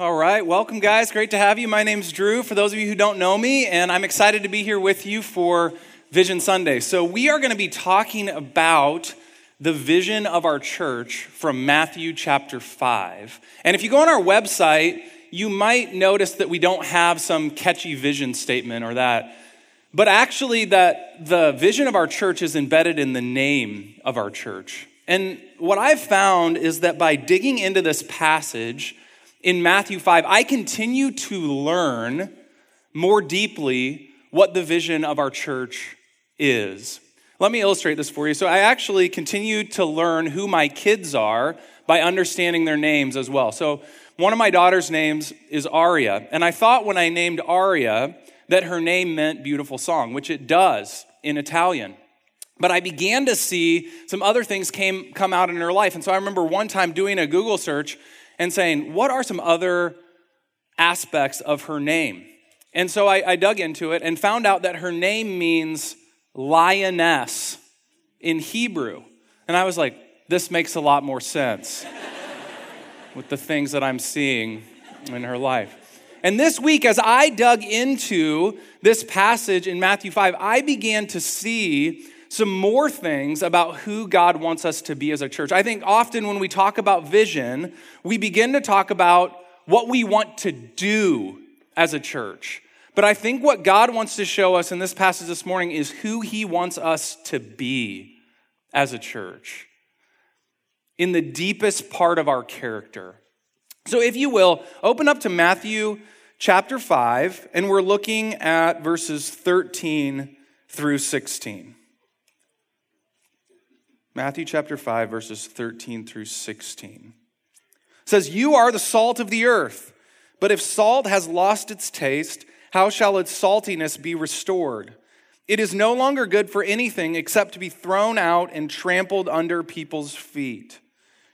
All right, welcome, guys. Great to have you. My name's Drew, for those of you who don't know me, and I'm excited to be here with you for Vision Sunday. So, we are going to be talking about the vision of our church from Matthew chapter 5. And if you go on our website, you might notice that we don't have some catchy vision statement or that. But actually, that the vision of our church is embedded in the name of our church. And what I've found is that by digging into this passage, in Matthew 5, I continue to learn more deeply what the vision of our church is. Let me illustrate this for you. So, I actually continue to learn who my kids are by understanding their names as well. So, one of my daughter's names is Aria, and I thought when I named Aria that her name meant beautiful song, which it does in Italian. But I began to see some other things came come out in her life. And so I remember one time doing a Google search and saying, what are some other aspects of her name? And so I, I dug into it and found out that her name means lioness in Hebrew. And I was like, this makes a lot more sense with the things that I'm seeing in her life. And this week, as I dug into this passage in Matthew 5, I began to see some more things about who God wants us to be as a church. I think often when we talk about vision, we begin to talk about what we want to do as a church. But I think what God wants to show us in this passage this morning is who He wants us to be as a church in the deepest part of our character. So, if you will, open up to Matthew chapter 5, and we're looking at verses 13 through 16. Matthew chapter 5, verses 13 through 16. It says, You are the salt of the earth, but if salt has lost its taste, how shall its saltiness be restored? It is no longer good for anything except to be thrown out and trampled under people's feet.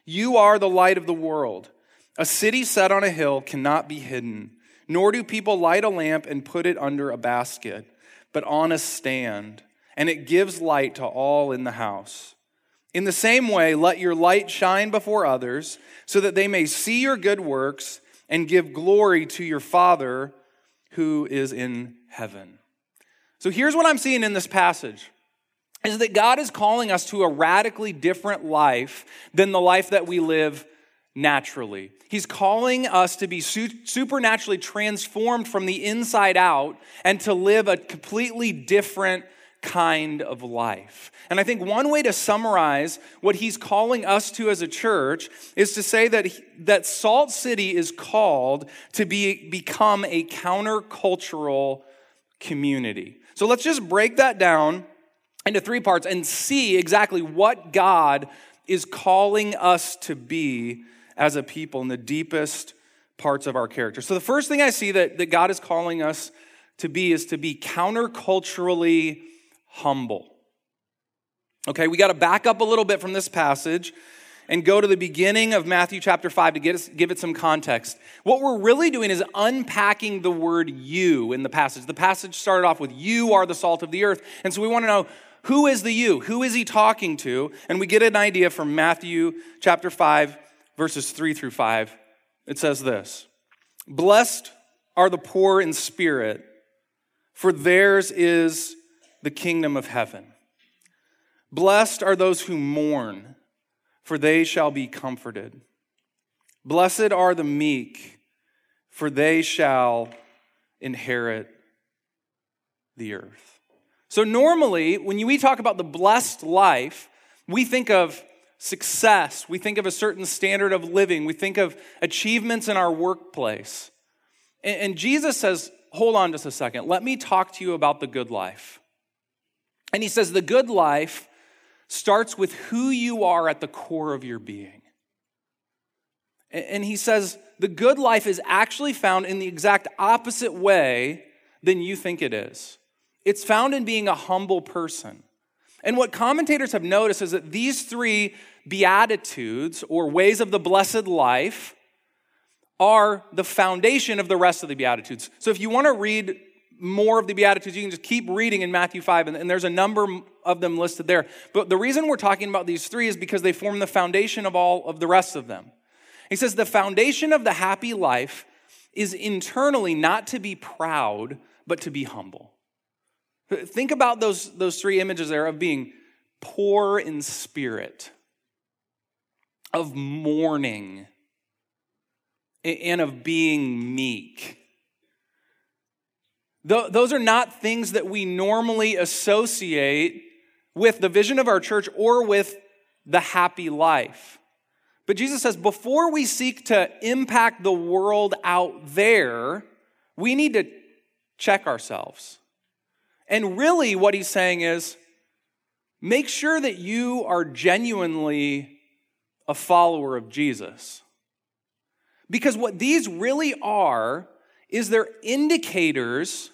You are the light of the world. A city set on a hill cannot be hidden, nor do people light a lamp and put it under a basket, but on a stand, and it gives light to all in the house. In the same way, let your light shine before others, so that they may see your good works and give glory to your Father who is in heaven. So here's what I'm seeing in this passage is that God is calling us to a radically different life than the life that we live naturally. He's calling us to be supernaturally transformed from the inside out and to live a completely different kind of life. And I think one way to summarize what he's calling us to as a church is to say that, that Salt City is called to be, become a countercultural community. So let's just break that down into three parts and see exactly what God is calling us to be as a people in the deepest parts of our character. So the first thing I see that, that God is calling us to be is to be counterculturally humble. Okay, we got to back up a little bit from this passage and go to the beginning of Matthew chapter 5 to get us, give it some context. What we're really doing is unpacking the word you in the passage. The passage started off with, You are the salt of the earth. And so we want to know who is the you? Who is he talking to? And we get an idea from Matthew chapter 5, verses 3 through 5. It says this Blessed are the poor in spirit, for theirs is the kingdom of heaven. Blessed are those who mourn, for they shall be comforted. Blessed are the meek, for they shall inherit the earth. So, normally, when we talk about the blessed life, we think of success, we think of a certain standard of living, we think of achievements in our workplace. And Jesus says, Hold on just a second. Let me talk to you about the good life. And he says the good life starts with who you are at the core of your being. And he says the good life is actually found in the exact opposite way than you think it is. It's found in being a humble person. And what commentators have noticed is that these three beatitudes or ways of the blessed life are the foundation of the rest of the beatitudes. So if you want to read more of the Beatitudes, you can just keep reading in Matthew 5, and, and, there's a number of them listed there. But the reason we're talking about these three is because they form the foundation of all of the rest of them. He says the foundation of the happy life is internally not to be proud, but to be humble. Think about those, those three images there of being poor in spirit, of mourning, and of being meek. Those are not things that we normally associate with the vision of our church or with the happy life. But Jesus says before we seek to impact the world out there, we need to check ourselves. And really, what he's saying is make sure that you are genuinely a follower of Jesus. Because what these really are is they're indicators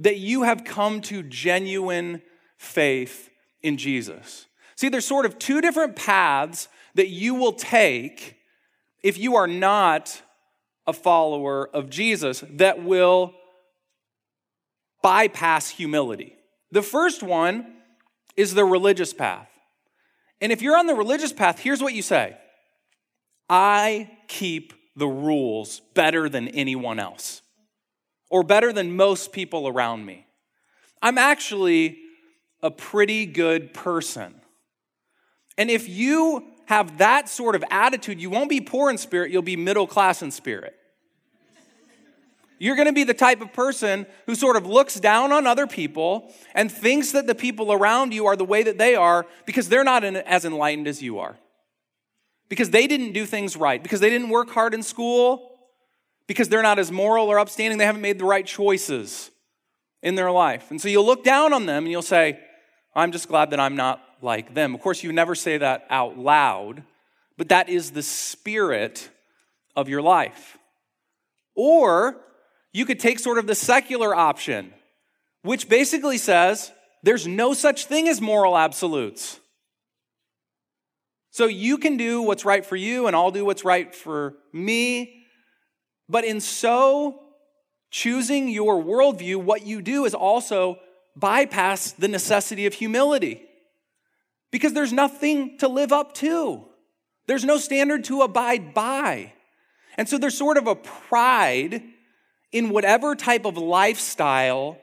that you have come to genuine faith in Jesus. See, there's sort of two different paths that you will take if you are not a follower of Jesus that will bypass humility. The first one is the religious path. And if you're on the religious path, here's what you say I keep the rules better than anyone else, or better than most people around me. I'm actually a pretty good person. And if you have that sort of attitude, you won't be poor in spirit, you'll be middle class in spirit. You're going to be the type of person who sort of looks down on other people and thinks that the people around you are the way that they are because they're not as enlightened as you are. Because they didn't do things right, because they didn't work hard in school, because they're not as moral or upstanding, they haven't made the right choices in their life. And so you'll look down on them and you'll say, I'm just glad that I'm not like them. Of course, you never say that out loud, but that is the spirit of your life. Or you could take sort of the secular option, which basically says there's no such thing as moral absolutes. So you can do what's right for you, and I'll do what's right for me. But in so choosing your worldview, what you do is also bypass the necessity of humility because there's nothing to live up to. There's no standard to abide by. And so there's sort of a pride in whatever type of lifestyle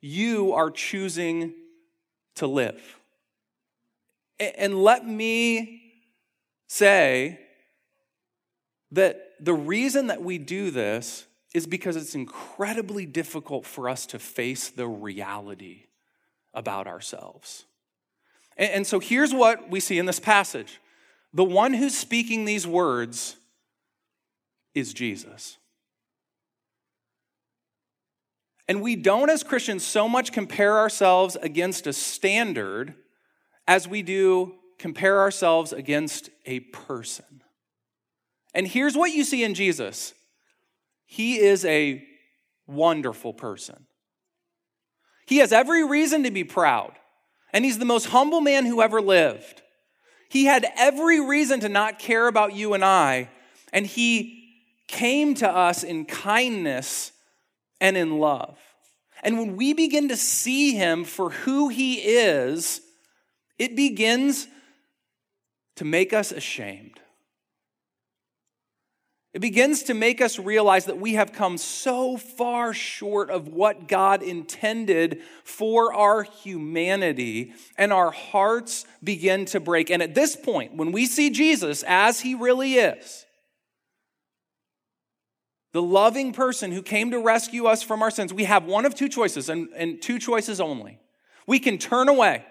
you are choosing to live. And let me say that the reason that we do this is because it's incredibly difficult for us to face the reality about ourselves. And, so here's what we see in this passage the one who's speaking these words is Jesus. And we don't, as Christians, so much compare ourselves against a standard as we do compare ourselves against a person. And here's what you see in Jesus He is a wonderful person. He has every reason to be proud, and He's the most humble man who ever lived. He had every reason to not care about you and I, and He came to us in kindness and in love. And when we begin to see him for who he is, it begins to make us ashamed. It begins to make us realize that we have come so far short of what God intended for our humanity, and our hearts begin to break. And at this point, when we see Jesus as he really is, the loving person who came to rescue us from our sins, we have one of two choices and, and two choices only. We can turn away.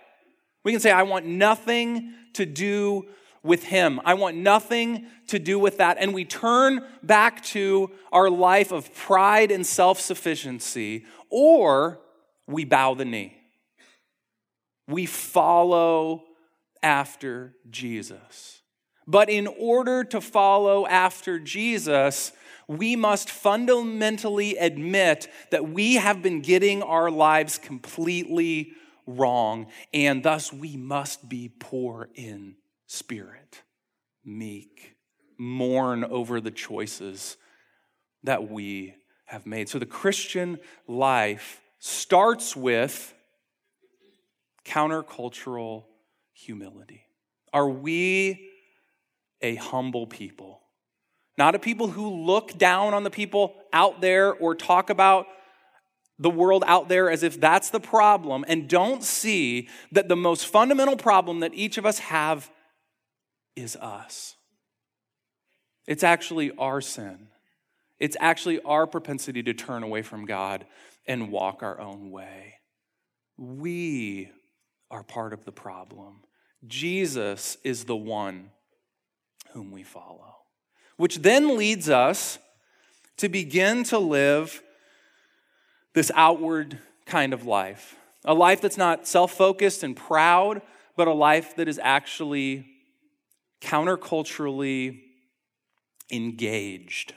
We can say, I want nothing to do with him. I want nothing to do with that. And we turn back to our life of pride and self sufficiency, or we bow the knee. We follow after Jesus. But in order to follow after Jesus, we must fundamentally admit that we have been getting our lives completely wrong, and thus we must be poor in spirit, meek, mourn over the choices that we have made. So the Christian life starts with countercultural humility. Are we a humble people? not a people who look down on the people out there or talk about the world out there as if that's the problem and don't see that the most fundamental problem that each of us have is us. It's actually our sin. It's actually our propensity to turn away from God and walk our own way. We are part of the problem. Jesus is the one whom we follow, which then leads us to begin to live this outward kind of life. A life that's not self focused and proud, but a life that is actually counterculturally engaged.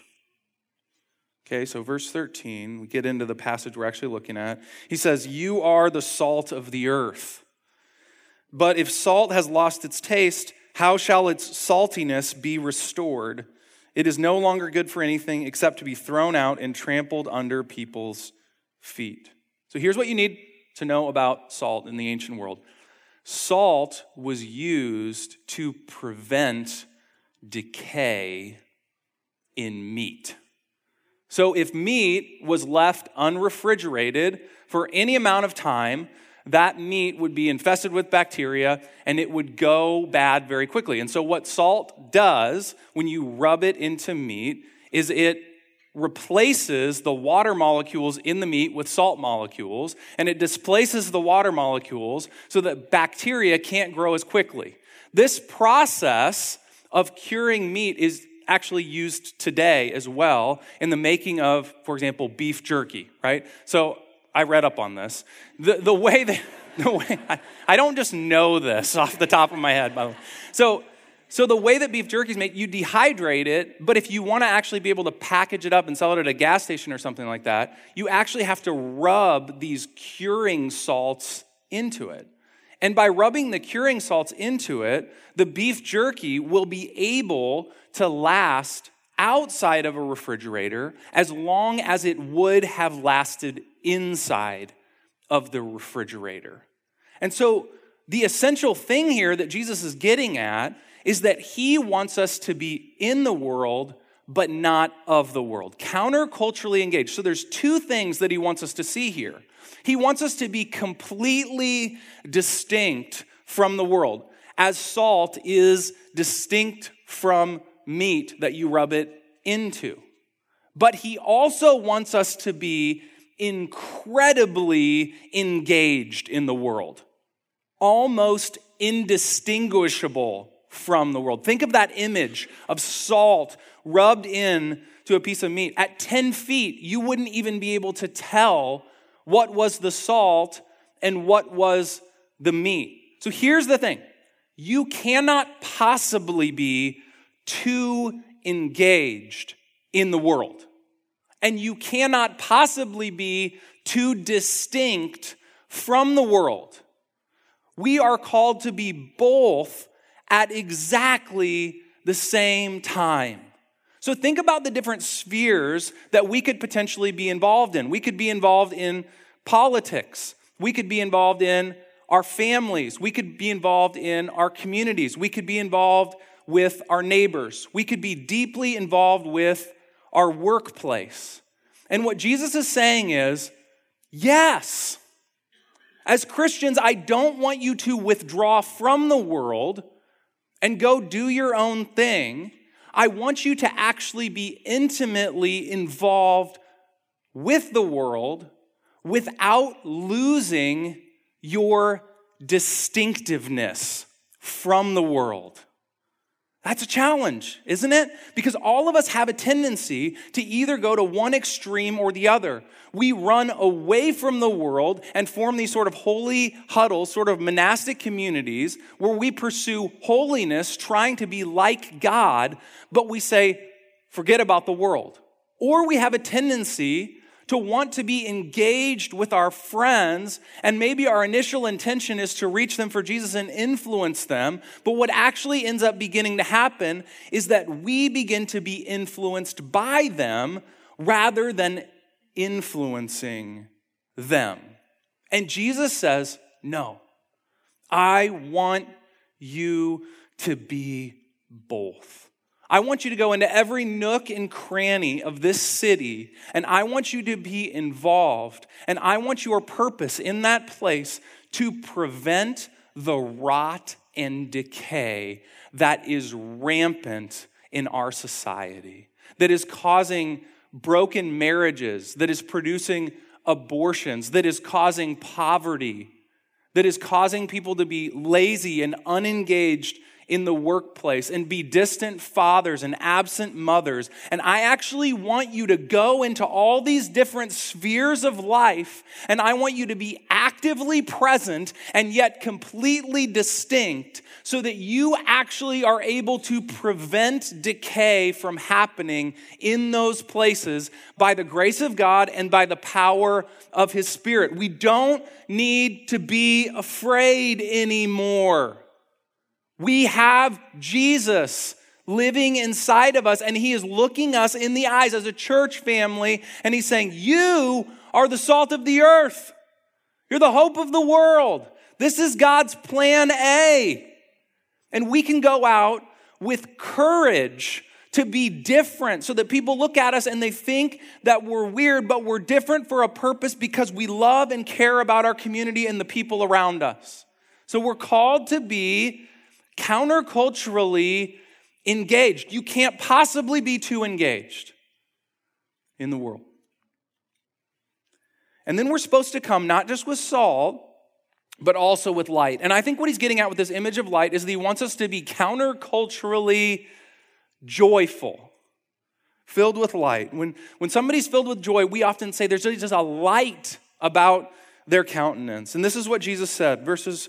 Okay, so verse 13, we get into the passage we're actually looking at. He says, You are the salt of the earth. But if salt has lost its taste, how shall its saltiness be restored? It is no longer good for anything except to be thrown out and trampled under people's feet. So here's what you need to know about salt in the ancient world salt was used to prevent decay in meat. So if meat was left unrefrigerated for any amount of time, that meat would be infested with bacteria and it would go bad very quickly. And so, what salt does when you rub it into meat is it replaces the water molecules in the meat with salt molecules, and it displaces the water molecules so that bacteria can't grow as quickly. This process of curing meat is actually used today as well in the making of, for example, beef jerky, right? So I read up on this. The, the way that, the way, I, I don't just know this off the top of my head, by the way. So so the way that beef jerky is made, you dehydrate it, but if you want to actually be able to package it up and sell it at a gas station or something like that, you actually have to rub these curing salts into it. And by rubbing the curing salts into it, the beef jerky will be able to last outside of a refrigerator as long as it would have lasted inside of the refrigerator. And so the essential thing here that Jesus is getting at is that he wants us to be in the world, but not of the world, counterculturally engaged. So there's two things that he wants us to see here. He wants us to be completely distinct from the world, as salt is distinct from meat that you rub it into. But he also wants us to be incredibly engaged in the world, almost indistinguishable from the world. Think of that image of salt rubbed in to a piece of meat. At 10 feet, you wouldn't even be able to tell what was the salt and what was the meat. So here's the thing you cannot possibly be too engaged in the world. And you cannot possibly be too distinct from the world. We are called to be both at exactly the same time. So think about the different spheres that we could potentially be involved in. We could be involved in politics. We could be involved in our families. We could be involved in our communities. We could be involved with our neighbors. We could be deeply involved with our workplace. And what Jesus is saying is yes, as Christians, I don't want you to withdraw from the world and go do your own thing. I want you to actually be intimately involved with the world without losing your distinctiveness from the world. That's a challenge, isn't it? Because all of us have a tendency to either go to one extreme or the other. We run away from the world and form these sort of holy huddles, sort of monastic communities where we pursue holiness, trying to be like God, but we say, forget about the world. Or we have a tendency to want to be engaged with our friends, and maybe our initial intention is to reach them for Jesus and influence them. But what actually ends up beginning to happen is that we begin to be influenced by them rather than influencing them. And Jesus says, No, I want you to be both. I want you to go into every nook and cranny of this city, and I want you to be involved, and I want your purpose in that place to prevent the rot and decay that is rampant in our society, that is causing broken marriages, that is producing abortions, that is causing poverty, that is causing people to be lazy and unengaged in the workplace and be distant fathers and absent mothers. And I actually want you to go into all these different spheres of life, and I want you to be actively present and yet completely distinct so that you actually are able to prevent decay from happening in those places by the grace of God and by the power of His Spirit. We don't need to be afraid anymore. We have Jesus living inside of us, and He is looking us in the eyes as a church family, and He's saying, You are the salt of the earth. You're the hope of the world. This is God's plan A. And we can go out with courage to be different so that people look at us and they think that we're weird, but we're different for a purpose because we love and care about our community and the people around us. So we're called to be counterculturally engaged. You can't possibly be too engaged in the world. And then we're supposed to come not just with salt, but also with light. And I think what he's getting at with this image of light is that he wants us to be counterculturally joyful, filled with light. When, when somebody's filled with joy, we often say there's just a light about their countenance. And this is what Jesus said, verses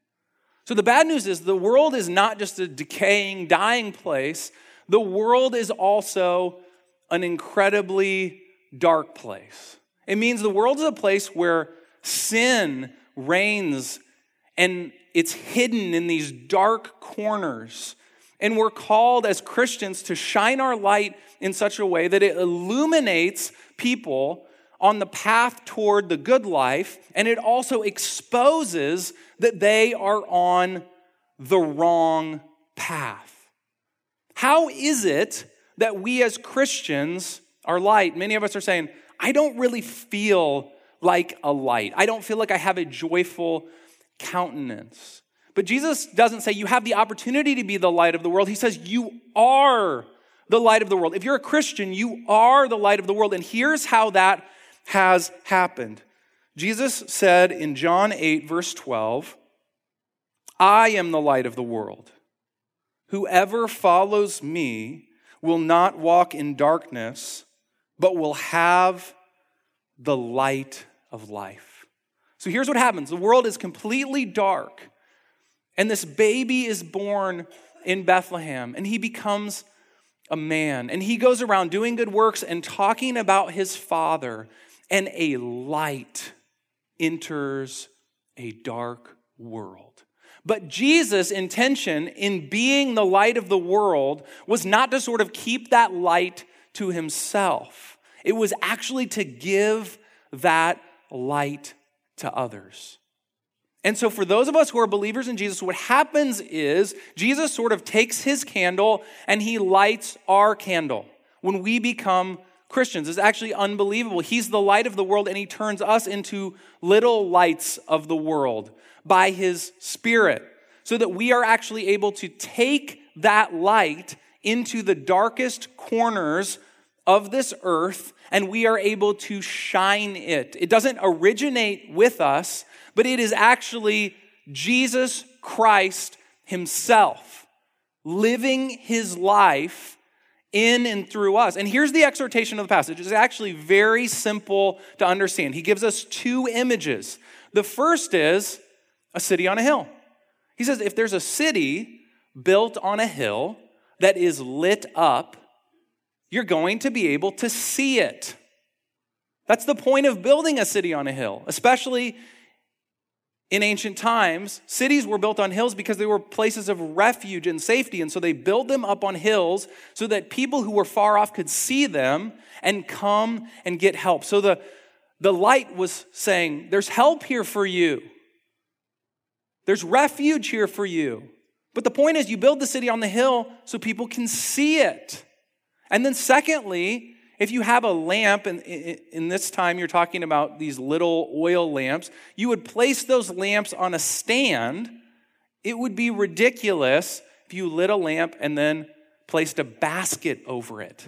So the bad news is the world is not just a decaying, dying place, the world is also an incredibly dark place. It means the world is a place where sin reigns and it's hidden in these dark corners. And we're called as Christians to shine our light in such a way that it illuminates people on the path toward the good life, and it also exposes that they are on the wrong path. How is it that we as Christians are light? Many of us are saying, I don't really feel like a light. I don't feel like I have a joyful countenance. But Jesus doesn't say you have the opportunity to be the light of the world. He says you are the light of the world. If you're a Christian, you are the light of the world. And here's how that has happened. Jesus said in John 8, verse 12, I am the light of the world. Whoever follows me will not walk in darkness, but will have the light of life. So here's what happens the world is completely dark, and this baby is born in Bethlehem, and he becomes a man, and he goes around doing good works and talking about his father and a light enters a dark world. But Jesus' intention in being the light of the world was not to sort of keep that light to himself, it was actually to give that light to others. And so, for those of us who are believers in Jesus, what happens is Jesus sort of takes his candle and he lights our candle when we become Christians. It's actually unbelievable. He's the light of the world, and He turns us into little lights of the world by His Spirit, so that we are actually able to take that light into the darkest corners of this earth, and we are able to shine it. It doesn't originate with us, but it is actually Jesus Christ Himself living His life in and through us. And here's the exhortation of the passage. It's actually very simple to understand. He gives us two images. The first is a city on a hill. He says, if there's a city built on a hill that is lit up, you're going to be able to see it. That's the point of building a city on a hill, especially in ancient times. Cities were built on hills because they were places of refuge and safety. And so they built them up on hills so that people who were far off could see them and come and get help. So the, the light was saying, There's help here for you, there's refuge here for you. But the point is, you build the city on the hill so people can see it. And then, secondly, if you have a lamp, and in this time you're talking about these little oil lamps, you would place those lamps on a stand. It would be ridiculous if you lit a lamp and then placed a basket over it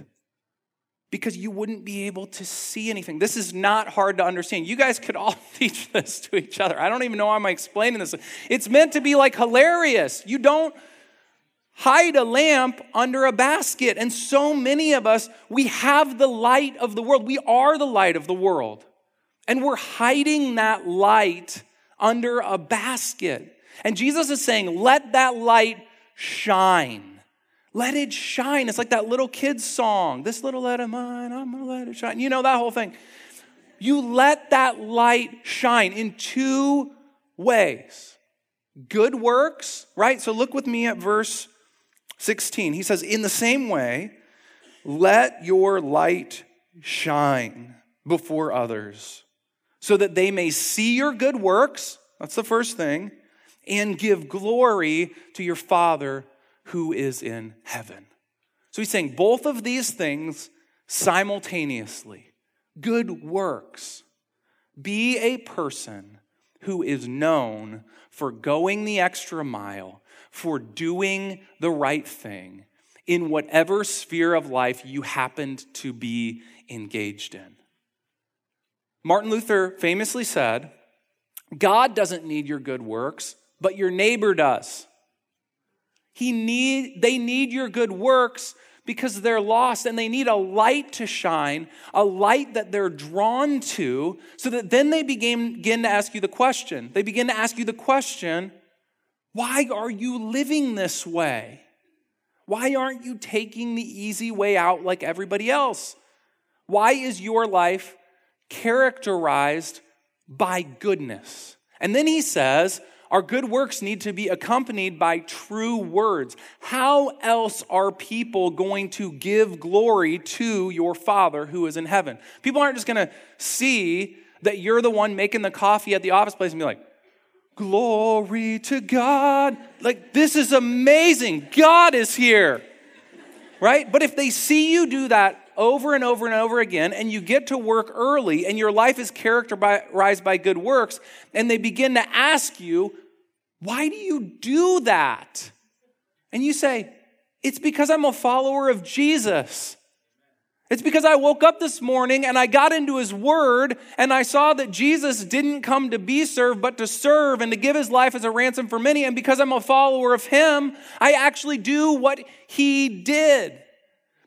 because you wouldn't be able to see anything. This is not hard to understand. You guys could all teach this to each other. I don't even know why I'm explaining this. It's meant to be like hilarious. You don't hide a lamp under a basket. And so many of us, we have the light of the world. We are the light of the world. And we're hiding that light under a basket. And Jesus is saying, let that light shine. Let it shine. It's like that little kid's song. This little light of mine, I'm gonna let it shine. You know that whole thing. You let that light shine in two ways good works, right? So look with me at verse 16. He says, In the same way, let your light shine before others so that they may see your good works. That's the first thing. And give glory to your Father who is in heaven. So he's saying both of these things simultaneously good works. Be a person who is known for going the extra mile for doing the right thing in whatever sphere of life you happened to be engaged in. Martin Luther famously said, God doesn't need your good works, but your neighbor does. He need, they need your good works because they're lost and they need a light to shine, a light that they're drawn to, so that then they begin, begin to ask you the question. They begin to ask you the question why are you living this way? Why aren't you taking the easy way out like everybody else? Why is your life characterized by goodness? And then he says, our good works need to be accompanied by true words. How else are people going to give glory to your Father who is in heaven? People aren't just going to see that you're the one making the coffee at the office place and be like, Glory to God. Like, this is amazing. God is here. Right? But if they see you do that over and over and over again, and you get to work early, and your life is characterized by good works, and they begin to ask you, Why do you do that? And you say, It's because I'm a follower of Jesus. It's because I woke up this morning and I got into his word and I saw that Jesus didn't come to be served, but to serve and to give his life as a ransom for many. And because I'm a follower of him, I actually do what he did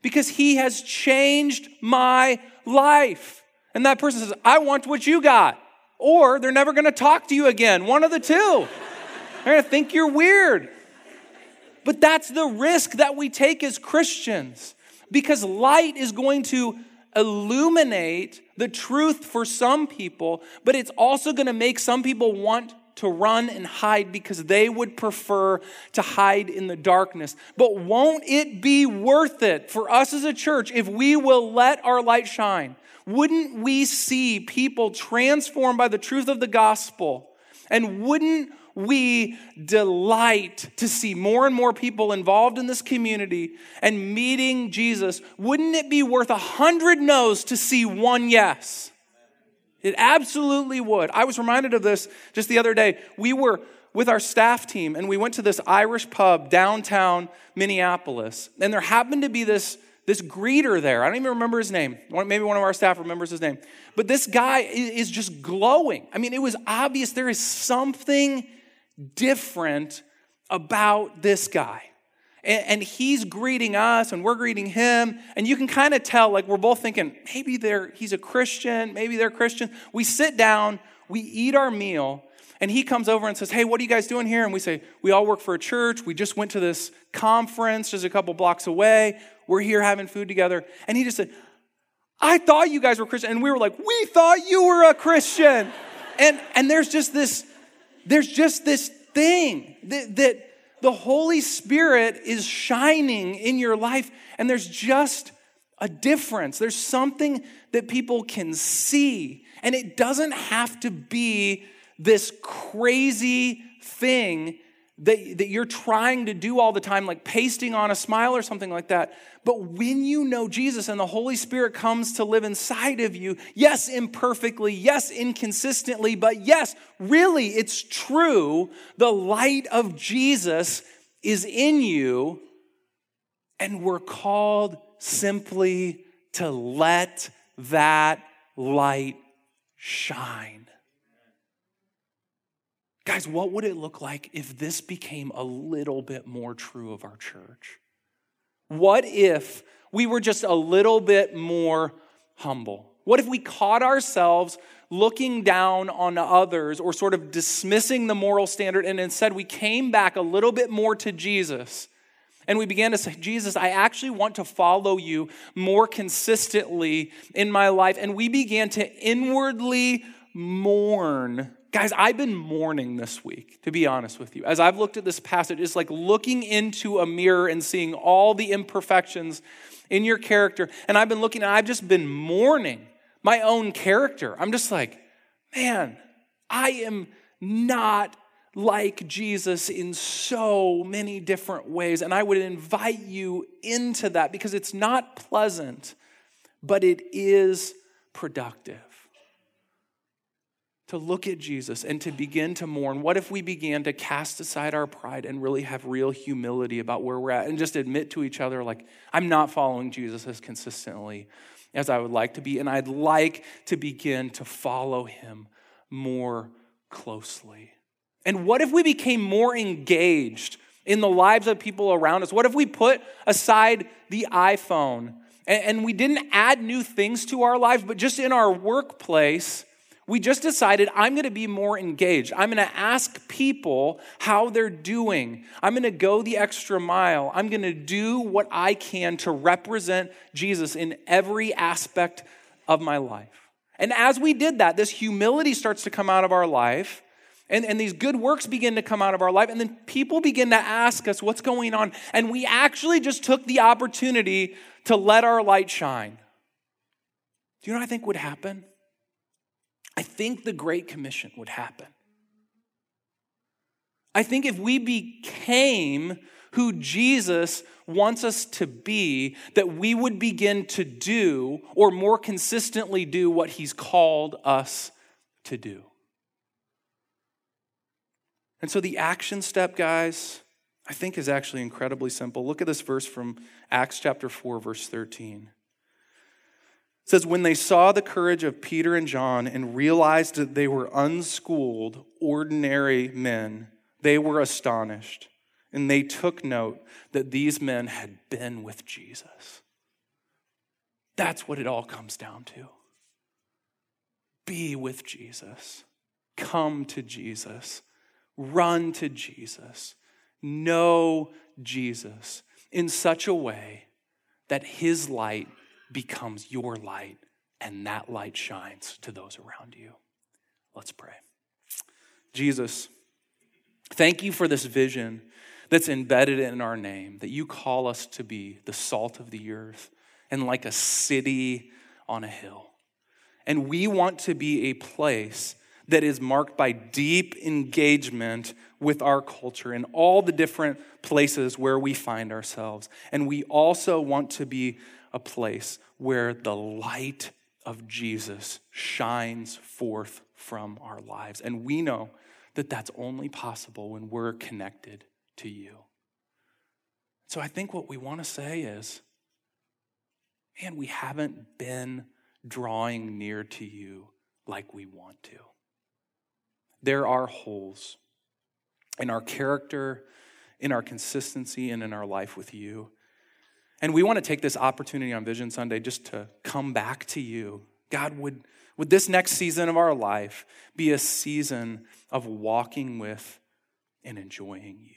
because he has changed my life. And that person says, I want what you got. Or they're never going to talk to you again. One of the two. they're going to think you're weird. But that's the risk that we take as Christians because light is going to illuminate the truth for some people, but it's also going to make some people want to run and hide because they would prefer to hide in the darkness. But won't it be worth it for us as a church if we will let our light shine? Wouldn't we see people transformed by the truth of the gospel? And wouldn't we delight to see more and more people involved in this community and meeting Jesus, wouldn't it be worth a hundred no's to see one yes? It absolutely would. I was reminded of this just the other day. We were with our staff team and we went to this Irish pub downtown Minneapolis, and there happened to be this this greeter there. I don't even remember his name. Maybe one of our staff remembers his name. But this guy is just glowing. I mean, it was obvious there is something different about this guy. And, he's greeting us and we're greeting him. And you can kind of tell, like, we're both thinking, maybe they're, he's a Christian, maybe they're Christian. We sit down, we eat our meal, and he comes over and says, Hey, what are you guys doing here? And we say, We all work for a church. We just went to this conference just a couple blocks away. We're here having food together. And he just said, I thought you guys were Christian. And we were like, we thought you were a Christian. and, and there's just this, there's just this thing that, that the Holy Spirit is shining in your life. And there's just a difference. There's something that people can see. And it doesn't have to be this crazy thing that, that you're trying to do all the time, like pasting on a smile or something like that. But when you know Jesus and the Holy Spirit comes to live inside of you, yes, imperfectly, yes, inconsistently, but yes, really, it's true. The light of Jesus is in you, and we're called simply to let that light shine. Guys, what would it look like if this became a little bit more true of our church? What if we were just a little bit more humble? What if we caught ourselves looking down on others or sort of dismissing the moral standard and instead we came back a little bit more to Jesus? And we began to say, Jesus, I actually want to follow you more consistently in my life. And we began to inwardly mourn Guys, I've been mourning this week, to be honest with you. As I've looked at this passage, it's like looking into a mirror and seeing all the imperfections in your character. And I've been looking, and I've just been mourning my own character. I'm just like, man, I am not like Jesus in so many different ways. And I would invite you into that because it's not pleasant, but it is productive to look at Jesus and to begin to mourn? What if we began to cast aside our pride and really have real humility about where we're at and just admit to each other, like, I'm not following Jesus as consistently as I would like to be, and I'd like to begin to follow him more closely? And what if we became more engaged in the lives of people around us? What if we put aside the iPhone and, we didn't add new things to our lives, but just in our workplace? We just decided I'm going to be more engaged. I'm going to ask people how they're doing. I'm going to go the extra mile. I'm going to do what I can to represent Jesus in every aspect of my life. And as we did that, this humility starts to come out of our life. And, and these good works begin to come out of our life. And then people begin to ask us what's going on. And we actually just took the opportunity to let our light shine. Do you know what I think would happen? I think the Great Commission would happen. I think if we became who Jesus wants us to be, that we would begin to do or more consistently do what he's called us to do. And so the action step, guys, I think is actually incredibly simple. Look at this verse from Acts chapter 4, verse 13. Says, When they saw the courage of Peter and John and realized that they were unschooled, ordinary men, they were astonished. And they took note that these men had been with Jesus. That's what it all comes down to. Be with Jesus. Come to Jesus. Run to Jesus. Know Jesus in such a way that his light becomes your light, and that light shines to those around you. Let's pray. Jesus, thank you for this vision that's embedded in our name, that you call us to be the salt of the earth and like a city on a hill. And we want to be a place that is marked by deep engagement with our culture in all the different places where we find ourselves. And we also want to be a place where the light of Jesus shines forth from our lives. And we know that that's only possible when we're connected to you. So I think what we want to say is, man, we haven't been drawing near to you like we want to. There are holes in our character, in our consistency, and in our life with you. And we want to take this opportunity on Vision Sunday just to come back to you. God, would, would this next season of our life be a season of walking with and enjoying you?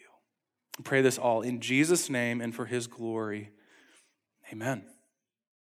I pray this all in Jesus' name and for his glory. Amen.